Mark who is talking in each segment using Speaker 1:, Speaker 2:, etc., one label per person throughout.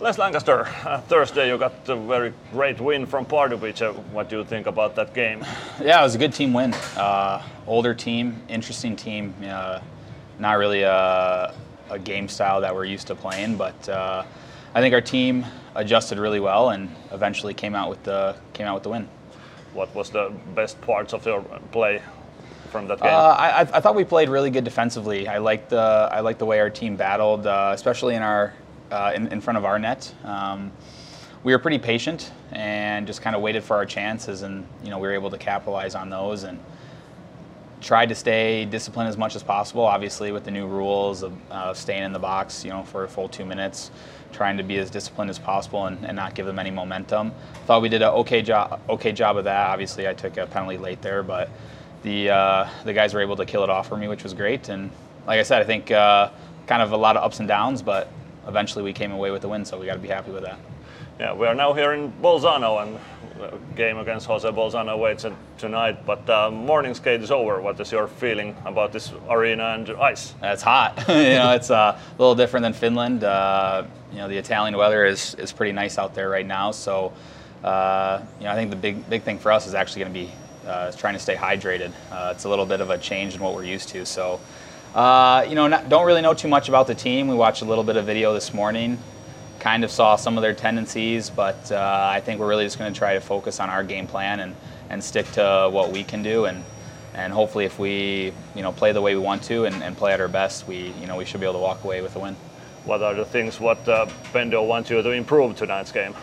Speaker 1: Les Lancaster, uh, Thursday you got a very great win from Pardubice. Uh, what do you think about that game?
Speaker 2: Yeah, it was a good team win. Uh, older team, interesting team. Uh, not really a, a, game style that we're used to playing, but uh, I think our team adjusted really well and eventually came out with the came out with the win.
Speaker 1: What was the best parts of your play from that game?
Speaker 2: Uh, I, I, thought we played really good defensively. I liked the I liked the way our team battled, uh, especially in our uh, in, in, front of our net. Um, we were pretty patient and just kind of waited for our chances, and you know we were able to capitalize on those and tried to stay disciplined as much as possible. Obviously, with the new rules of staying in the box, you know, for a full two minutes, trying to be as disciplined as possible and, and not give them any momentum. Thought we did an okay job, okay job of that. Obviously, I took a penalty late there, but the uh, the guys were able to kill it off for me, which was great. And like I said, I think uh, kind of a lot of ups and downs, but eventually we came away with the win, so we got to be happy with that.
Speaker 1: Yeah, we are now here in Bolzano, and game against Jose Bolzano waits tonight. But uh, morning skate is over. What is your feeling about this arena and ice?
Speaker 2: It's hot. you know, it's uh, a little different than Finland. Uh, you know, the Italian weather is is pretty nice out there right now. So, uh, you know, I think the big big thing for us is actually going to be uh, trying to stay hydrated. Uh, it's a little bit of a change in what we're used to. So. Uh, you know, not, don't really know too much about the team. We watched a little bit of video this morning, kind of saw some of their tendencies, but uh, I think we're really just going to try to focus on our game plan and, and stick to what we can do. And, and hopefully, if we you know play the way we want to and, and play at our best, we you know we should be able to walk away with a win.
Speaker 1: What are the things what uh, Pendo wants you to improve tonight's game?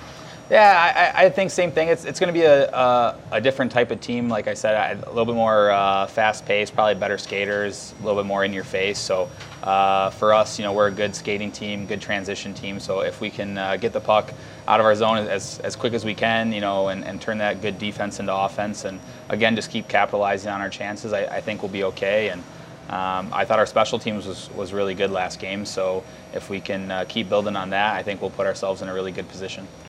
Speaker 2: Yeah, I, I, think same thing. It's, it's going to be a, a, a, different type of team. Like I said, a little bit more uh, fast paced, probably better skaters, a little bit more in your face. So uh, for us, you know, we're a good skating team, good transition team. So if we can uh, get the puck out of our zone as, as quick as we can, you know, and, and turn that good defense into offense, and again, just keep capitalizing on our chances, I, I think we'll be okay. And um, I thought our special teams was, was really good last game. So if we can uh, keep building on that, I think we'll put ourselves in a really good position.